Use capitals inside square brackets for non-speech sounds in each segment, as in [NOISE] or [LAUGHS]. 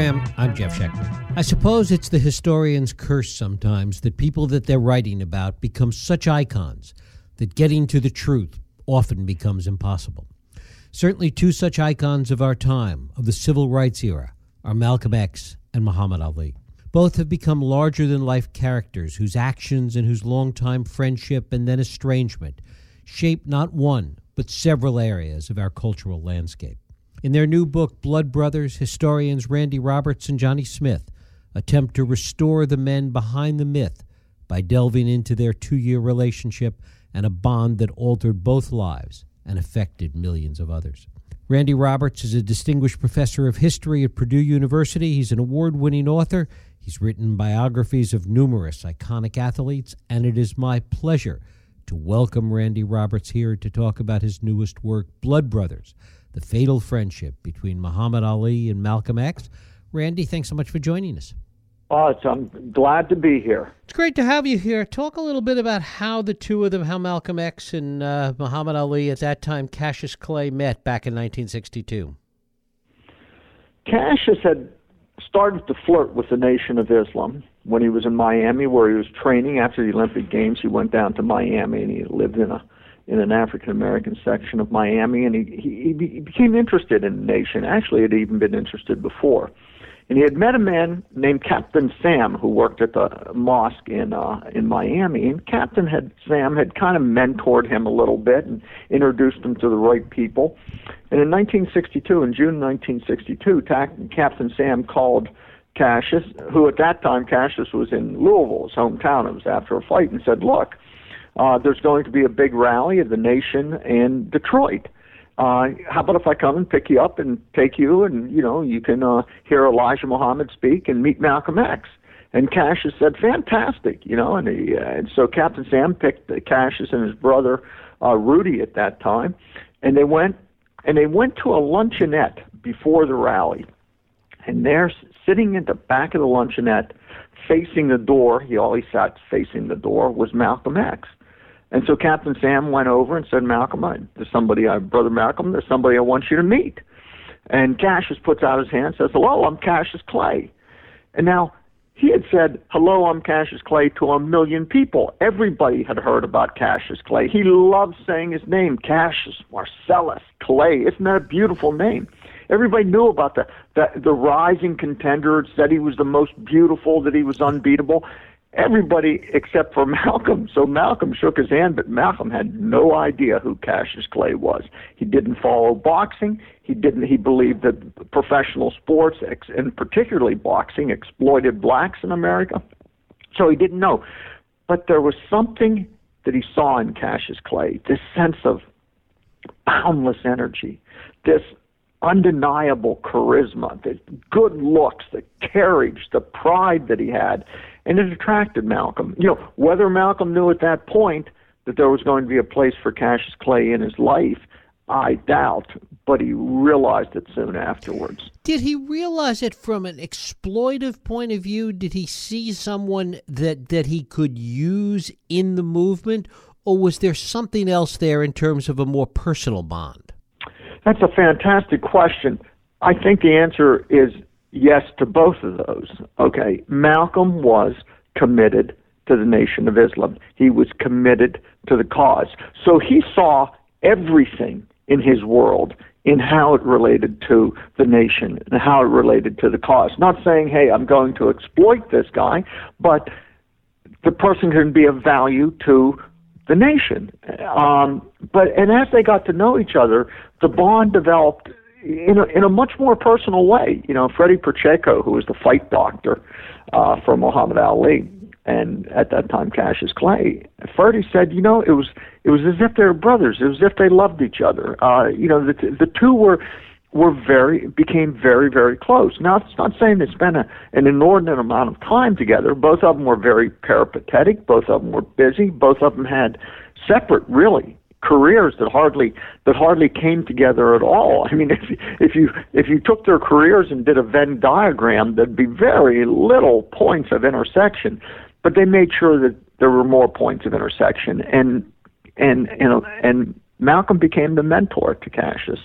program. I'm Jeff Schechtman. I suppose it's the historian's curse sometimes that people that they're writing about become such icons that getting to the truth often becomes impossible. Certainly, two such icons of our time, of the civil rights era, are Malcolm X and Muhammad Ali. Both have become larger than life characters whose actions and whose long-time friendship and then estrangement shape not one, but several areas of our cultural landscape. In their new book, Blood Brothers, historians Randy Roberts and Johnny Smith attempt to restore the men behind the myth by delving into their two year relationship and a bond that altered both lives and affected millions of others. Randy Roberts is a distinguished professor of history at Purdue University. He's an award winning author. He's written biographies of numerous iconic athletes, and it is my pleasure to welcome Randy Roberts here to talk about his newest work, Blood Brothers The Fatal Friendship Between Muhammad Ali and Malcolm X. Randy, thanks so much for joining us. Oh, I'm glad to be here. It's great to have you here. Talk a little bit about how the two of them, how Malcolm X and uh, Muhammad Ali, at that time, Cassius Clay, met back in 1962. Cassius had started to flirt with the Nation of Islam when he was in Miami, where he was training after the Olympic Games. He went down to Miami and he lived in a in an African American section of Miami, and he, he he became interested in the nation. Actually, had even been interested before and he had met a man named Captain Sam who worked at the mosque in uh, in Miami. And Captain had Sam had kind of mentored him a little bit and introduced him to the right people. And in 1962, in June 1962, Captain Sam called Cassius, who at that time Cassius was in Louisville, his hometown. It was after a fight, and said, "Look, uh, there's going to be a big rally of the nation in Detroit." uh, how about if I come and pick you up and take you and, you know, you can uh, hear Elijah Muhammad speak and meet Malcolm X. And Cassius said, fantastic, you know, and, he, uh, and so Captain Sam picked uh, Cassius and his brother uh, Rudy at that time, and they went and they went to a luncheonette before the rally, and there, sitting in the back of the luncheonette, facing the door, he always sat facing the door, was Malcolm X. And so Captain Sam went over and said, Malcolm, I, there's somebody, I, Brother Malcolm, there's somebody I want you to meet. And Cassius puts out his hand and says, Hello, I'm Cassius Clay. And now he had said, Hello, I'm Cassius Clay to a million people. Everybody had heard about Cassius Clay. He loved saying his name, Cassius Marcellus Clay. Isn't that a beautiful name? Everybody knew about the, the the rising contender. said he was the most beautiful, that he was unbeatable everybody except for [LAUGHS] Malcolm. So Malcolm shook his hand, but Malcolm had no idea who Cassius Clay was. He didn't follow boxing. He didn't. He believed that professional sports, and particularly boxing, exploited blacks in America. So he didn't know. But there was something that he saw in Cassius Clay. This sense of boundless energy. This undeniable charisma, the good looks, the carriage, the pride that he had and it attracted Malcolm. You know, whether Malcolm knew at that point that there was going to be a place for Cassius Clay in his life, I doubt, but he realized it soon afterwards. Did he realize it from an exploitive point of view? Did he see someone that, that he could use in the movement, or was there something else there in terms of a more personal bond? That's a fantastic question. I think the answer is yes to both of those. Okay, Malcolm was committed to the Nation of Islam. He was committed to the cause. So he saw everything in his world in how it related to the nation and how it related to the cause. Not saying, hey, I'm going to exploit this guy, but the person can be of value to the nation. Um, but and as they got to know each other, the bond developed in a, in a much more personal way. You know, Ferdie Pacheco, who was the fight doctor uh, for Muhammad Ali, and at that time Cassius Clay, Freddie said, you know, it was it was as if they were brothers. It was as if they loved each other. Uh, you know, the the two were were very became very very close. Now it's not saying they spent a, an inordinate amount of time together. Both of them were very peripatetic. Both of them were busy. Both of them had separate really careers that hardly that hardly came together at all. I mean, [LAUGHS] if if you if you took their careers and did a Venn diagram, there'd be very little points of intersection. But they made sure that there were more points of intersection, and and and and Malcolm became the mentor to Cassius.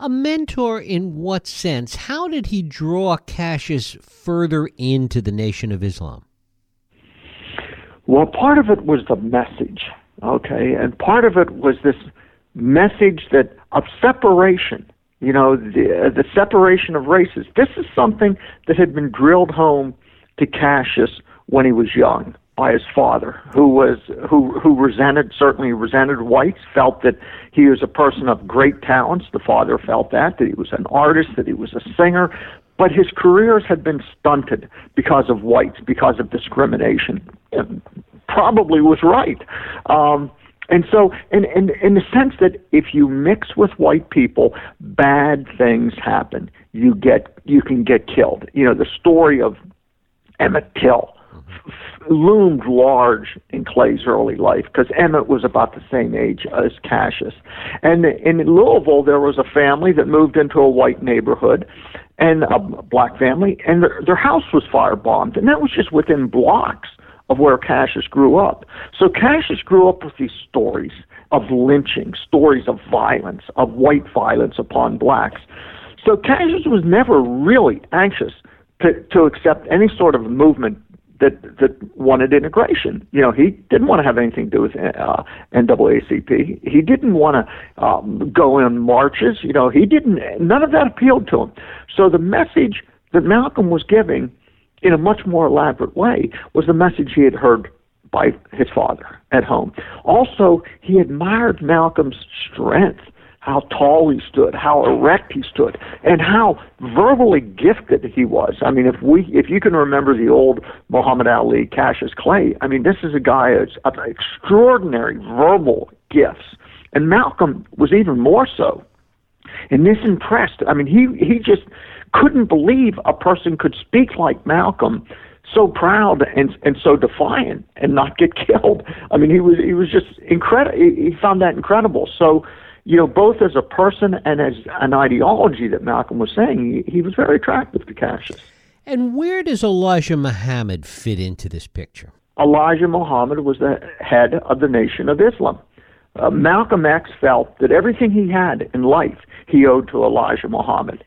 A mentor in what sense? How did he draw Cassius further into the Nation of Islam? Well, part of it was the message, okay, and part of it was this message that of separation. You know, the, the separation of races. This is something that had been drilled home to Cassius when he was young by his father, who was who who resented certainly resented whites, felt that he was a person of great talents. The father felt that that he was an artist, that he was a singer, but his careers had been stunted because of whites, because of discrimination. Probably was right. Um, and so, in, in, in the sense that if you mix with white people, bad things happen. You get, you can get killed. You know, the story of Emmett Till loomed large in Clay's early life because Emmett was about the same age as Cassius. And in Louisville, there was a family that moved into a white neighborhood and a black family, and their, their house was firebombed, and that was just within blocks of where Cassius grew up. So Cassius grew up with these stories of lynching, stories of violence, of white violence upon blacks. So Cassius was never really anxious to, to accept any sort of movement that that wanted integration. You know, he didn't want to have anything to do with uh, NAACP. He didn't want to um, go in marches. You know, he didn't. None of that appealed to him. So the message that Malcolm was giving, in a much more elaborate way, was the message he had heard by his father at home. Also, he admired Malcolm's strength how tall he stood, how erect he stood, and how verbally gifted he was. I mean, if we, if you can remember the old Muhammad Ali, Cassius Clay, I mean, this is a guy who's of extraordinary verbal gifts, and Malcolm was even more so. And this impressed. I mean, he he just couldn't believe a person could speak like Malcolm so proud and and so defiant and not get [LAUGHS] killed. I mean, he was he was just incredible. He found that incredible. So you know, both as a person and as an ideology that Malcolm was saying, he, he was very attractive to Cassius. And where does Elijah Muhammad fit into this picture? Elijah Muhammad was the head of the Nation of Islam. Uh, Malcolm X felt that everything he had in life he owed to Elijah Muhammad.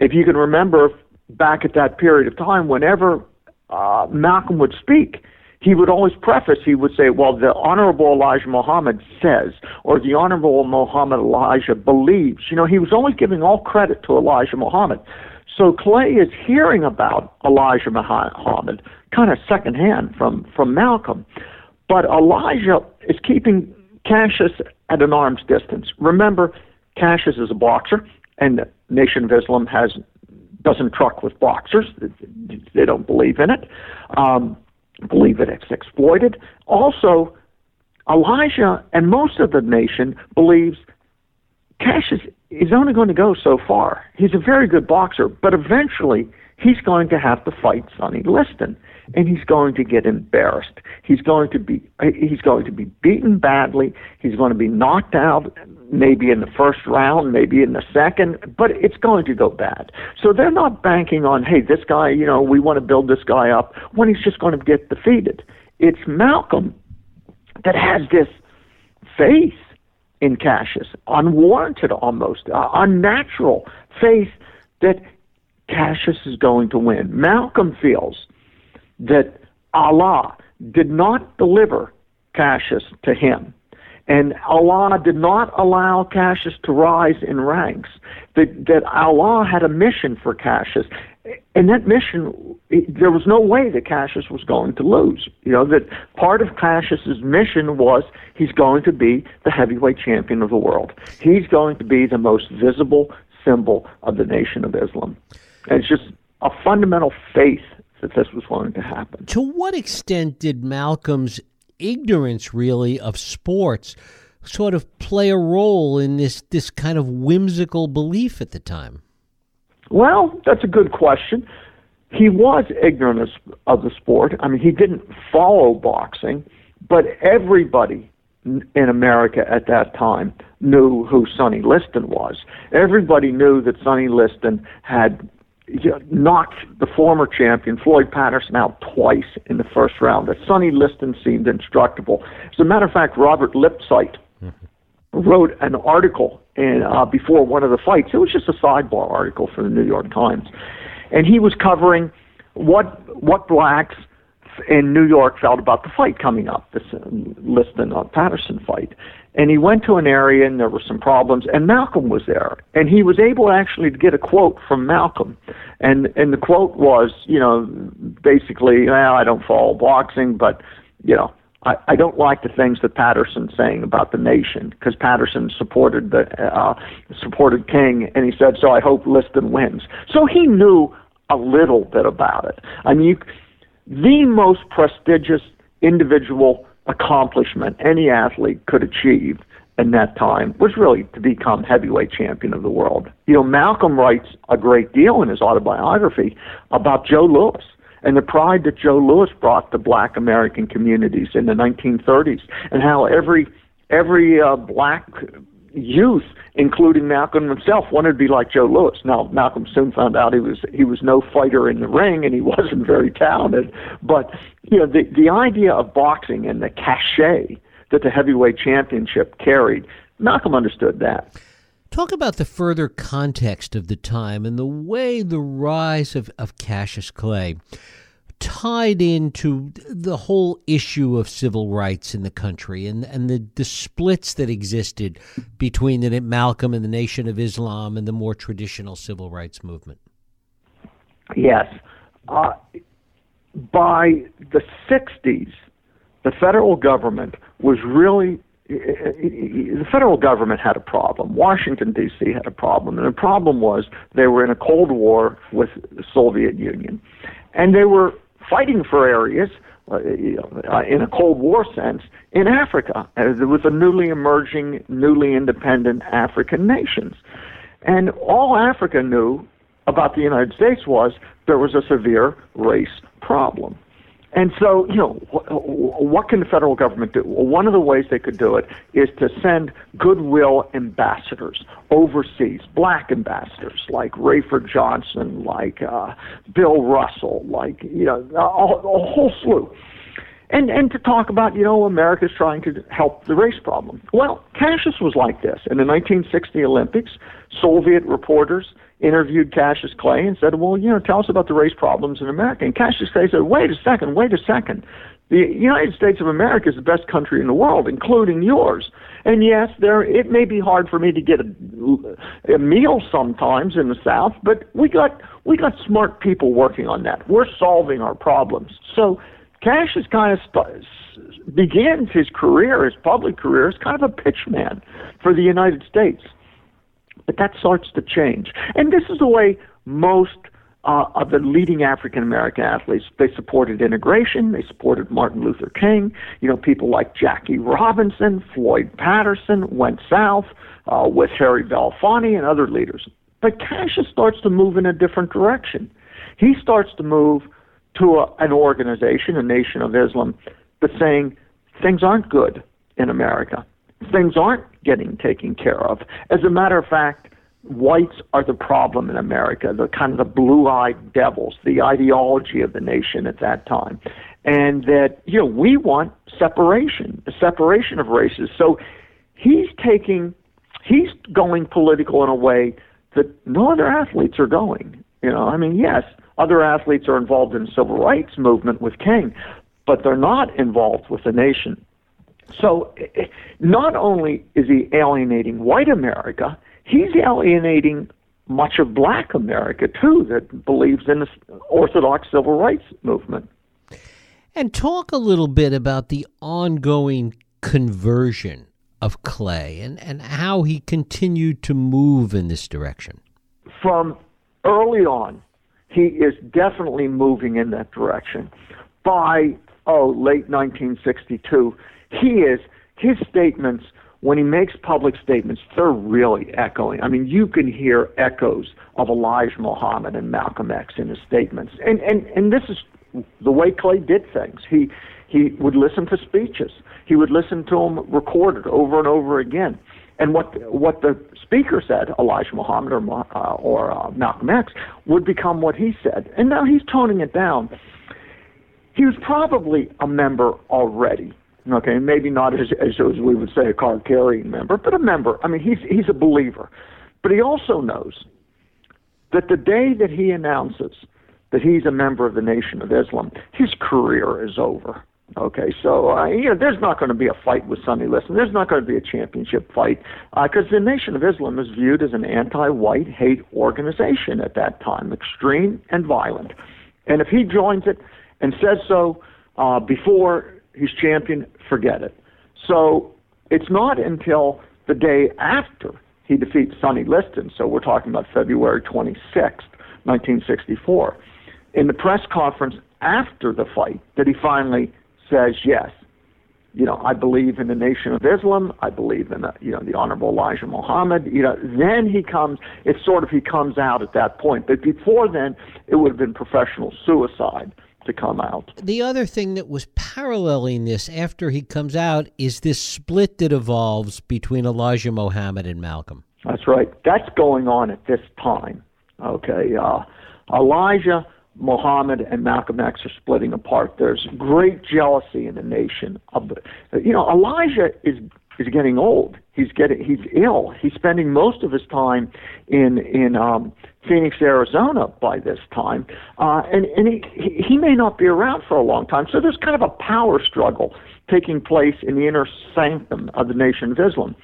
If you can remember back at that period of time, whenever uh, Malcolm would speak, he would always preface, he would say, well, the Honorable Elijah Muhammad says, or the Honorable Muhammad Elijah believes. You know, he was always giving all credit to Elijah Muhammad. So Clay is hearing about Elijah Muhammad kind of secondhand from, from Malcolm. But Elijah is keeping Cassius at an arm's distance. Remember, Cassius is a boxer, and the Nation of Islam has doesn't truck with boxers. They don't believe in it. Um, believe that it's exploited. Also, Elijah and most of the nation believes Cassius is only going to go so far. He's a very good boxer, but eventually he's going to have to fight Sonny Liston, and he's going to get embarrassed. He's going to be he's going to be beaten badly. He's going to be knocked out, maybe in the first round, maybe in the second, but it's going to go bad. So they're not banking on, hey, this guy, you know, we want to build this guy up when he's just going to get defeated. It's Malcolm that has this faith in Cassius, unwarranted almost, uh, unnatural faith that Cassius is going to win. Malcolm feels that Allah did not deliver Cassius to him. And Allah did not allow Cassius to rise in ranks. That, that Allah had a mission for Cassius. And that mission, there was no way that Cassius was going to lose. You know, that part of Cassius's mission was he's going to be the heavyweight champion of the world. He's going to be the most visible symbol of the Nation of Islam. And it's just a fundamental faith that this was going to happen. To what extent did Malcolm's ignorance, really, of sports sort of play a role in this, this kind of whimsical belief at the time? Well, that's a good question. He was ignorant of the sport. I mean, he didn't follow boxing, but everybody in America at that time knew who Sonny Liston was. Everybody knew that Sonny Liston had knocked the former champion Floyd Patterson out twice in the first round. That Sonny Liston seemed indestructible. As a matter of fact, Robert mm-hmm. wrote an article in, uh, before one of the fights. It was just a sidebar article for the New York Times, and he was covering what what blacks in New York felt about the fight coming up, this uh, Liston uh, Patterson fight. And he went to an area and there were some problems, and Malcolm was there, and he was able actually to get a quote from Malcolm, and and the quote was, you know, basically, well, I don't follow boxing, but you know, I, I don't like the things that Patterson's saying about the nation because Patterson supported the uh, supported King, and he said, so I hope Liston wins. So he knew a little bit about it. I mean, you, the most prestigious individual accomplishment any athlete could achieve in that time was really to become heavyweight champion of the world. You know, Malcolm writes a great deal in his autobiography about Joe Louis and the pride that Joe Louis brought to black American communities in the 1930s and how every every uh, black youth, including Malcolm himself, wanted to be like Joe Louis. Now, Malcolm soon found out he was he was no fighter in the ring and he [LAUGHS] wasn't very talented. But you know, the the idea of boxing and the cachet that the heavyweight championship carried, Malcolm understood that. Talk about the further context of the time and the way the rise of, of Cassius Clay tied into the whole issue of civil rights in the country and, and the, the splits that existed between the Malcolm and the Nation of Islam and the more traditional civil rights movement? Yes. Uh, by the 60s, the federal government was really the federal government had a problem. Washington D.C. had a problem, and the problem was they were in a cold war with the Soviet Union, and they were fighting for areas uh, uh, in a Cold War sense in Africa. Uh, there was a newly emerging, newly independent African nations. And all Africa knew about the United States was there was a severe race problem. And so, you know, what can the federal government do? Well, one of the ways they could do it is to send goodwill ambassadors overseas, black ambassadors like Rafer Johnson, like uh, Bill Russell, like, you know, a, a whole slew. And, and to talk about, you know, America's trying to help the race problem. Well, Cassius was like this. In the 1960 Olympics, Soviet reporters interviewed Cassius Clay and said, "Well, you know, tell us about the race problems in America." And Cassius Clay said, "Wait a second, wait a second. The United States of America is the best country in the world, including yours. And yes, there it may be hard for me to get a, a meal sometimes in the South, but we got we got smart people working on that. We're solving our problems." So Cassius kind of st- begins his career, his public career, as kind of a pitchman for the United States. But that starts to change. And this is the way most uh, of the leading African American athletes, they supported integration, they supported Martin Luther King. You know, people like Jackie Robinson, Floyd Patterson went south uh, with Harry Belafonte and other leaders. But Cassius starts to move in a different direction. He starts to move to a, an organization, a nation of Islam, that's saying things aren't good in America things aren't getting taken care of. As a matter of fact, whites are the problem in America, the kind of the blue-eyed devils, the ideology of the nation at that time. And that, you know, we want separation, separation of races. So he's taking, he's going political in a way that no other athletes are going. You know, I mean, yes, other athletes are involved in the civil rights movement with King, but they're not involved with the nation. So not only is he alienating white America, he's alienating much of black America too that believes in the orthodox civil rights movement. And talk a little bit about the ongoing conversion of Clay and, and how he continued to move in this direction. From early on, he is definitely moving in that direction. By, oh, late 1962, he is his statements when he makes public statements, they're really echoing. I mean, you can hear echoes of Elijah Muhammad and Malcolm X in his statements. And and and this is the way Clay did things. He he would listen to speeches. He would listen to them recorded over and over again. And what what the speaker said, Elijah Muhammad or uh, or uh, Malcolm X, would become what he said. And now he's toning it down. He was probably a member already Okay, maybe not as, as as we would say a card carrying member, but a member. I mean, he's he's a believer, but he also knows that the day that he announces that he's a member of the Nation of Islam, his career is over. Okay, so uh, you know, there's not going to be a fight with Sonny Liston. There's not going to be a championship fight because uh, the Nation of Islam is viewed as an anti-white hate organization at that time, extreme and violent. And if he joins it and says so uh, before he's champion, forget it. So it's not until the day after he defeats Sonny Liston, so we're talking about February 26th, 1964, in the press conference after the fight that he finally says yes. You know, I believe in the Nation of Islam. I believe in the, you know the Honorable Elijah Muhammad. You know, then he comes. It's sort of he comes out at that point. But before then, it would have been professional suicide to come out. The other thing that was paralleling this after he comes out is this split that evolves between Elijah Muhammad and Malcolm. That's right. That's going on at this time. Okay, uh, Elijah Muhammad and Malcolm X are splitting apart. There's great jealousy in the nation. Of the, you know, Elijah is is getting old. He's getting he's ill. He's spending most of his time in in um, Phoenix, Arizona by this time, uh, and and he he may not be around for a long time. So there's kind of a power struggle taking place in the inner sanctum of the Nation of Islam.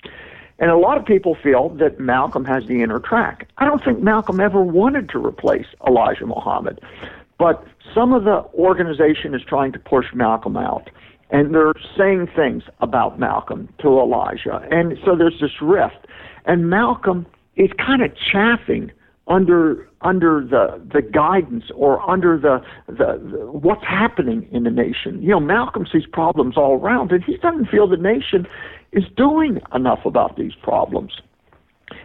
And a lot of people feel that Malcolm has the inner track. I don't think Malcolm ever wanted to replace Elijah Muhammad, but some of the organization is trying to push Malcolm out. And they're saying things about Malcolm to Elijah. And so there's this rift. And Malcolm is kind of chaffing under under the the guidance or under the, the, the what's happening in the nation. You know, Malcolm sees problems all around, and he doesn't feel the nation is doing enough about these problems.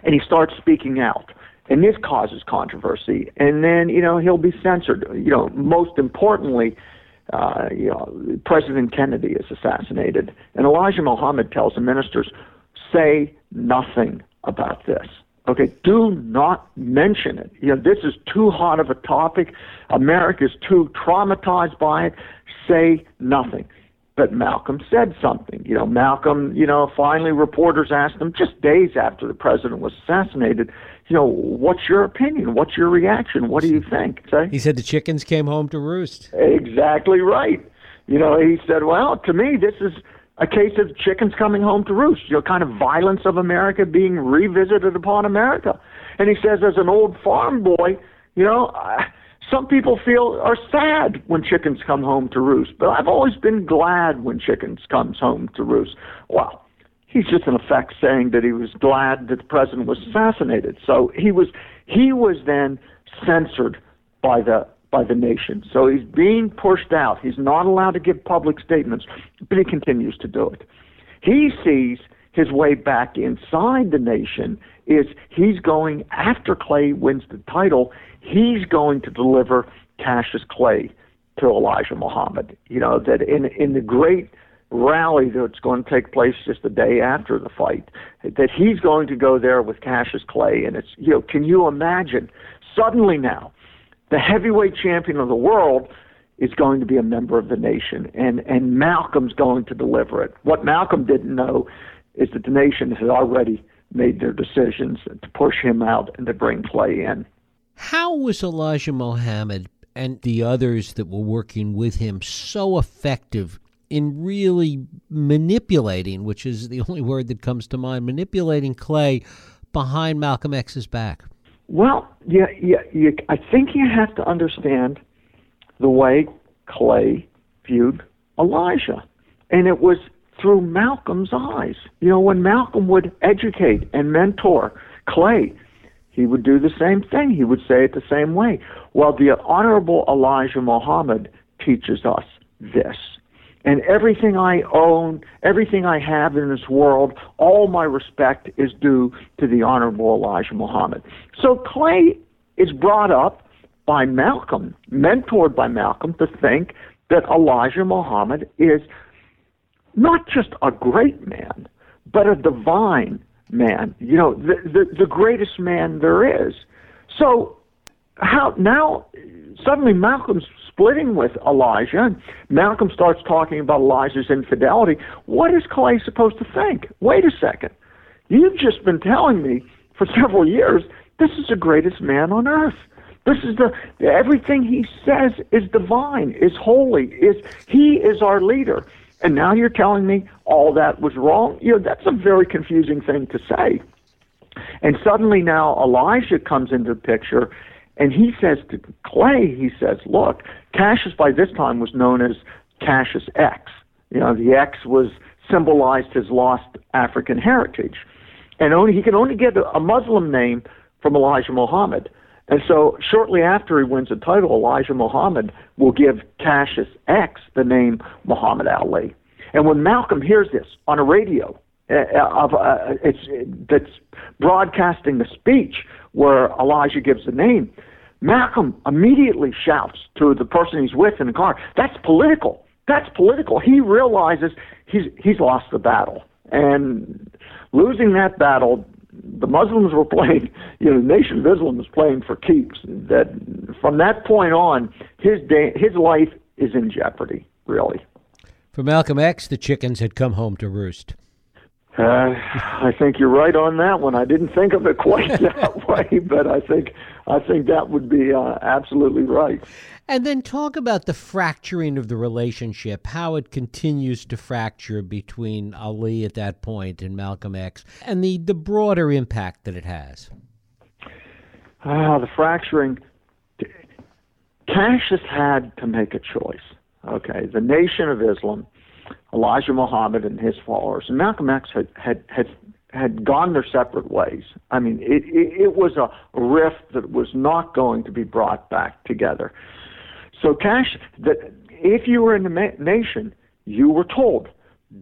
And he starts speaking out. And this causes controversy. And then, you know, he'll be censored. You know, most importantly, uh, you know, President Kennedy is assassinated. And Elijah Muhammad tells the ministers, say nothing about this. Okay, do not mention it. You know, this is too hot of a topic. America is too traumatized by it. Say nothing but Malcolm said something. You know, Malcolm, you know, finally reporters asked him just days after the president was assassinated, you know, what's your opinion? What's your reaction? What do you think? Say? He said the chickens came home to roost. Exactly right. You know, he said, well, to me, this is a case of chickens coming home to roost, you know, kind of violence of America being revisited upon America. And he says, as an old farm boy, you know, I, some people feel are sad when chickens come home to roost, but I've always been glad when chickens comes home to roost. Well, he's just in effect saying that he was glad that the president was assassinated. So he was he was then censored by the by the nation. So he's being pushed out. He's not allowed to give public statements, but he continues to do it. He sees his way back inside the nation is he's going after Clay wins the title he's going to deliver Cassius Clay to Elijah Muhammad. You know, that in, in the great rally that's going to take place just the day after the fight, that he's going to go there with Cassius Clay. And it's, you know, can you imagine suddenly now the heavyweight champion of the world is going to be a member of the nation and, and Malcolm's going to deliver it. What Malcolm didn't know is that the nation had already made their decisions to push him out and to bring Clay in. How was Elijah Muhammad and the others that were working with him so effective in really manipulating, which is the [LAUGHS] only word that comes to mind, manipulating Clay behind Malcolm X's back? Well, yeah, yeah, I think you have to understand the way Clay viewed Elijah. And it was through Malcolm's eyes. You know, when Malcolm would educate and mentor Clay, he would do the same thing. He would say it the same way. Well, the Honorable Elijah Muhammad teaches us this. And everything I own, everything I have in this world, all my respect is due to the Honorable Elijah Muhammad. So Clay is brought up by Malcolm, mentored by Malcolm, to think that Elijah Muhammad is not just a great man, but a divine man, you know, the, the, the greatest man there is. So how now suddenly Malcolm's splitting with Elijah, Malcolm starts talking about Elijah's infidelity. What is Clay supposed to think? Wait a second. You've just been telling me for several years this is the greatest man on earth. This is the everything he says is divine, is holy, is he is our leader. And now you're telling me all that was wrong? You know, that's a very confusing thing to say. And suddenly now Elijah comes into the picture and he says to Clay, he says, look, Cassius by this time was known as Cassius X. You know, the X was symbolized his lost African heritage. And only he can only get a Muslim name from Elijah Muhammad. And so shortly after he wins the title, Elijah Muhammad will give Cassius X the name Muhammad Ali. And when Malcolm hears this on a radio, uh, of uh, it's that's broadcasting the speech where Elijah gives the name, Malcolm immediately shouts to the person he's with in the car, "That's political. That's political." He realizes he's he's lost the battle, and losing that battle the Muslims were playing, you know, the Nation of Islam was playing for keeps. That from that point on, his day, his life is in jeopardy, really. For Malcolm X, the chickens had come home to roost. Uh, I think you're right on that one. I didn't think of it quite [LAUGHS] that way, but I think I think that would be uh, absolutely right. And then talk about the fracturing of the relationship, how it continues to fracture between Ali at that point and Malcolm X, and the, the broader impact that it has. Ah, the fracturing. Cassius had to make a choice. Okay, the Nation of Islam, Elijah Muhammad and his followers, and Malcolm X had had had had gone their separate ways. I mean, it, it, it was a rift that was not going to be brought back together. So, Cash, that if you were in the ma- nation, you were told,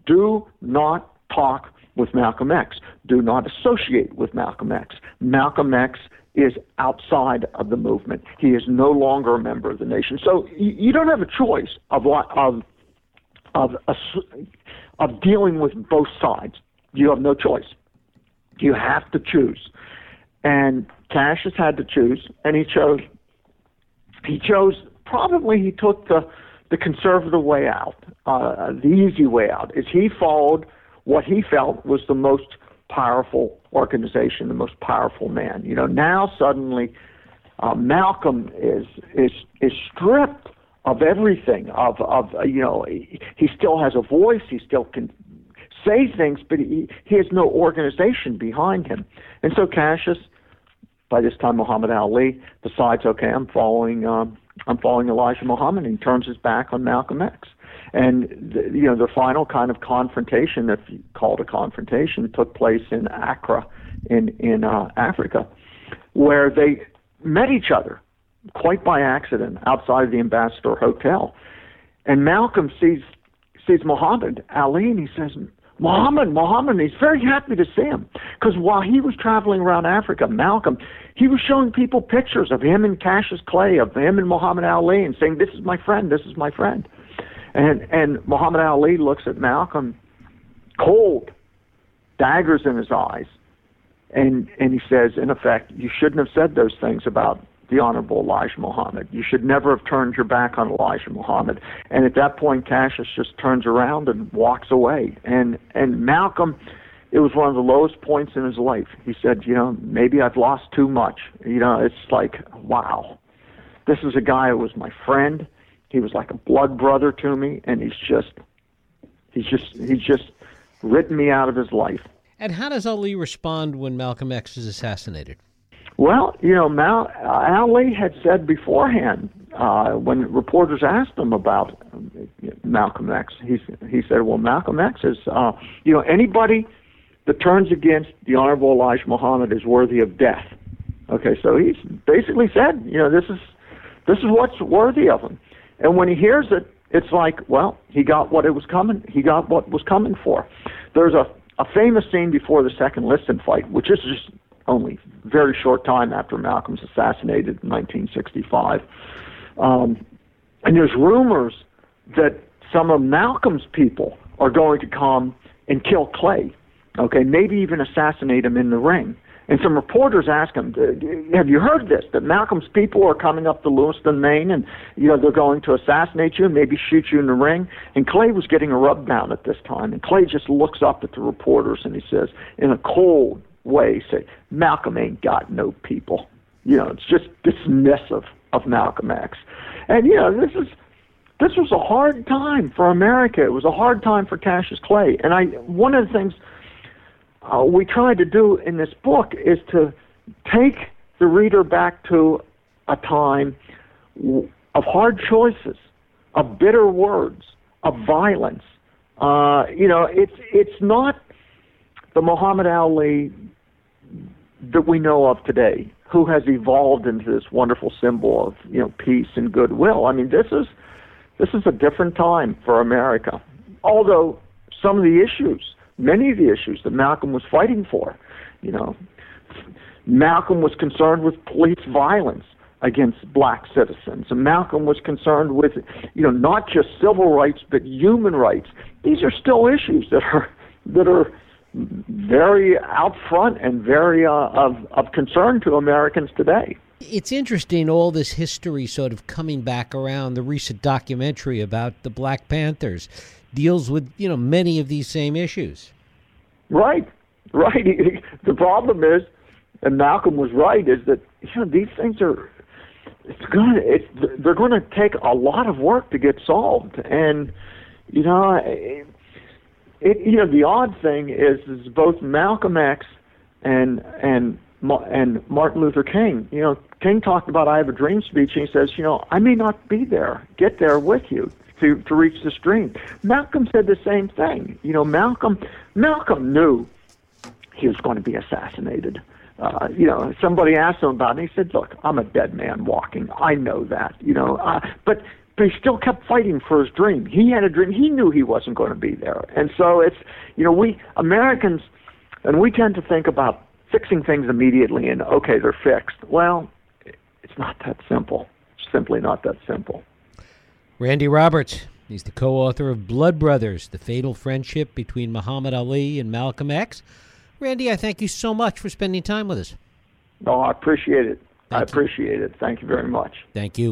do not talk with Malcolm X. Do not associate with Malcolm X. Malcolm X is outside of the movement. He is no longer a member of the nation. So you, you don't have a choice of what of of of dealing with both sides. You have no choice. You have to choose. And Cassius had to choose, and he chose. He chose probably he took the the conservative way out, uh, the easy way out, is he followed what he felt was the most powerful organization, the most powerful man. You know, now suddenly uh, Malcolm is is is stripped of everything. Of of you know, he, still has a voice. He still can say things, but he he has no organization behind him. And so Cassius, by this time Muhammad Ali, decides, okay, I'm following. Um, I'm following Elijah Muhammad. And he turns his back on Malcolm X. And the, you know the final kind of confrontation, if you call it a confrontation, took place in Accra, in in uh, Africa, where they met each other quite by accident outside of the Ambassador Hotel. And Malcolm sees sees Muhammad Ali, and he says, Muhammad, Muhammad, he's very happy to see him. Because while he was traveling around Africa, Malcolm, he was showing people pictures of him and Cassius Clay, of him and Muhammad Ali, and saying, This is my friend, this is my friend. And and Muhammad Ali looks at Malcolm cold, daggers in his eyes, and and he says, in effect, you shouldn't have said those things about the Honorable Elijah Muhammad. You should never have turned your back on Elijah Muhammad. And at that point, Cassius just turns around and walks away. And and Malcolm, it was one of the lowest points in his life. He said, you know, maybe I've lost too much. You know, it's like, wow, this is a guy who was my friend. He was like a blood brother to me, and he's just, he's just, he's just written me out of his life. And how does Ali respond when Malcolm X is assassinated? Well, you know, Mal, Ali had said beforehand uh, when reporters asked him about uh, Malcolm X, he he said, "Well, Malcolm X is, uh, you know, anybody that turns against the Honorable Elijah Muhammad is worthy of death." Okay, so he's basically said, you know, this is this is what's worthy of him. And when he hears it, it's like, well, he got what it was coming. He got what was coming for. There's a a famous scene before the second Liston fight, which is just only very short time after Malcolm's assassinated in 1965. Um, and there's rumors that some of Malcolm's people are going to come and kill Clay. Okay, maybe even assassinate him in the ring. And some reporters asked him, "Have you heard this? That Malcolm's people are coming up to Lewiston, Maine, and you know they're going to assassinate you and maybe shoot you in the ring." And Clay was getting a rub down at this time, and Clay just looks up at the reporters and he says, in a cold way, "Say Malcolm ain't got no people." You know, it's just dismissive of Malcolm X. And you know, this is this was a hard time for America. It was a hard time for Cassius Clay. And I one of the things uh, we tried to do in this book is to take the reader back to a time of hard choices, of bitter words, of violence. Uh, you know, it's it's not the Muhammad Ali that we know of today, who has evolved into this wonderful symbol of you know peace and goodwill. I mean, this is this is a different time for America. Although some of the issues, many of the issues that Malcolm was fighting for, you know, Malcolm was concerned with police violence against black citizens. And Malcolm was concerned with, you know, not just civil rights but human rights. These are still issues that are that are very out front and very uh, of of concern to Americans today. It's interesting, all this history sort of coming back around. The recent documentary about the Black Panthers deals with, you know, many of these same issues. Right, right. [LAUGHS] The problem is, and Malcolm was right, is that you know these things are it's gonna it's they're going to take a lot of work to get solved, and you know, it, you know the odd thing is is both Malcolm X and and and Martin Luther King. You know, King talked about "I Have a Dream" speech, and he says, you know, I may not be there, get there with you to to reach this dream. Malcolm said the same thing. You know, Malcolm Malcolm knew he was going to be assassinated. Uh, you know, somebody asked him about it, and he said, "Look, I'm a dead man walking. I know that. You know, uh, but." But he still kept fighting for his dream. He had a dream. He knew he wasn't going to be there, and so it's you know we Americans, and we tend to think about fixing things immediately and okay, they're fixed. Well, it's not that simple. It's simply not that simple. Randy Roberts, he's the co-author of Blood Brothers: The Fatal Friendship Between Muhammad Ali and Malcolm X. Randy, I thank you so much for spending time with us. No, I appreciate it. Thank I appreciate you. it. Thank you very much. Thank you.